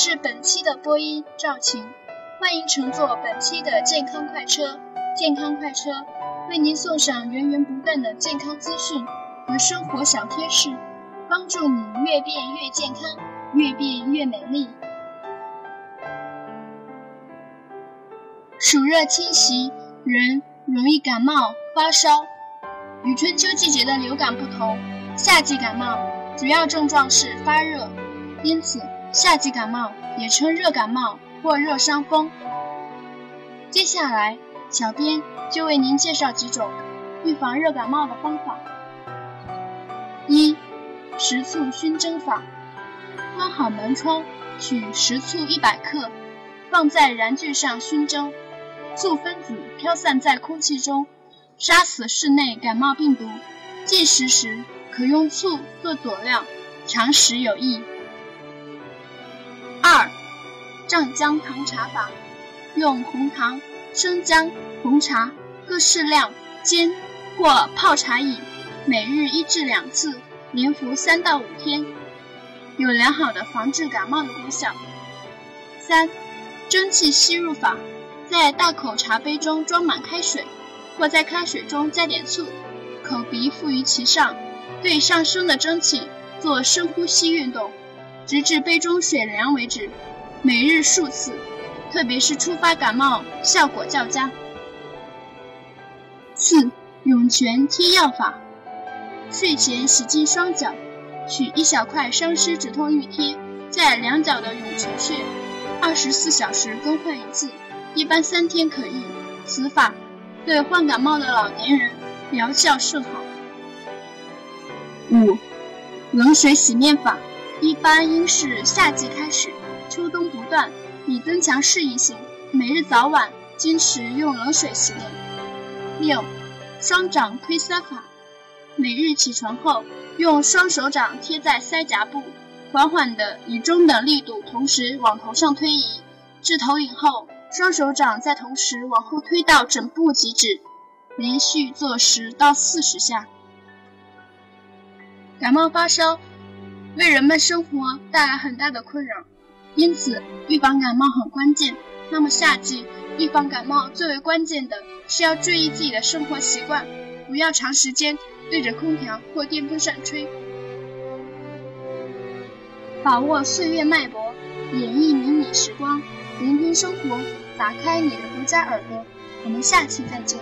是本期的播音赵晴，欢迎乘坐本期的健康快车。健康快车为您送上源源不断的健康资讯和生活小贴士，帮助你越变越健康，越变越美丽。暑热侵袭，人容易感冒发烧。与春秋季节的流感不同，夏季感冒主要症状是发热，因此夏季感冒也称热感冒或热伤风。接下来。小编就为您介绍几种预防热感冒的方法。一、食醋熏蒸法。关好门窗，取食醋一百克，放在燃具上熏蒸，醋分子飘散在空气中，杀死室内感冒病毒。进食时可用醋做佐料，常食有益。二、酱姜糖茶法。用红糖。生姜、红茶各适量煎或泡茶饮，每日一至两次，连服三到五天，有良好的防治感冒的功效。三、蒸汽吸入法，在大口茶杯中装满开水，或在开水中加点醋，口鼻附于其上，对上升的蒸汽做深呼吸运动，直至杯中水凉为止，每日数次。特别是初发感冒，效果较佳。四、涌泉贴药法：睡前洗净双脚，取一小块伤湿止痛浴贴，在两脚的涌泉穴，二十四小时更换一次，一般三天可愈。此法对患感冒的老年人疗效甚好。五、冷水洗面法：一般应是夏季开始，秋冬不断。以增强适应性，每日早晚坚持用冷水洗脸。六，双掌推腮法，每日起床后用双手掌贴在腮颊部，缓缓地以中等力度同时往头上推移，至头顶后，双手掌再同时往后推到枕部即止，连续做十到四十下。感冒发烧为人们生活带来很大的困扰。因此，预防感冒很关键。那么，夏季预防感冒最为关键的是要注意自己的生活习惯，不要长时间对着空调或电风扇吹。把握岁月脉搏，演绎迷你时光，聆听生活，打开你的独家耳朵。我们下期再见。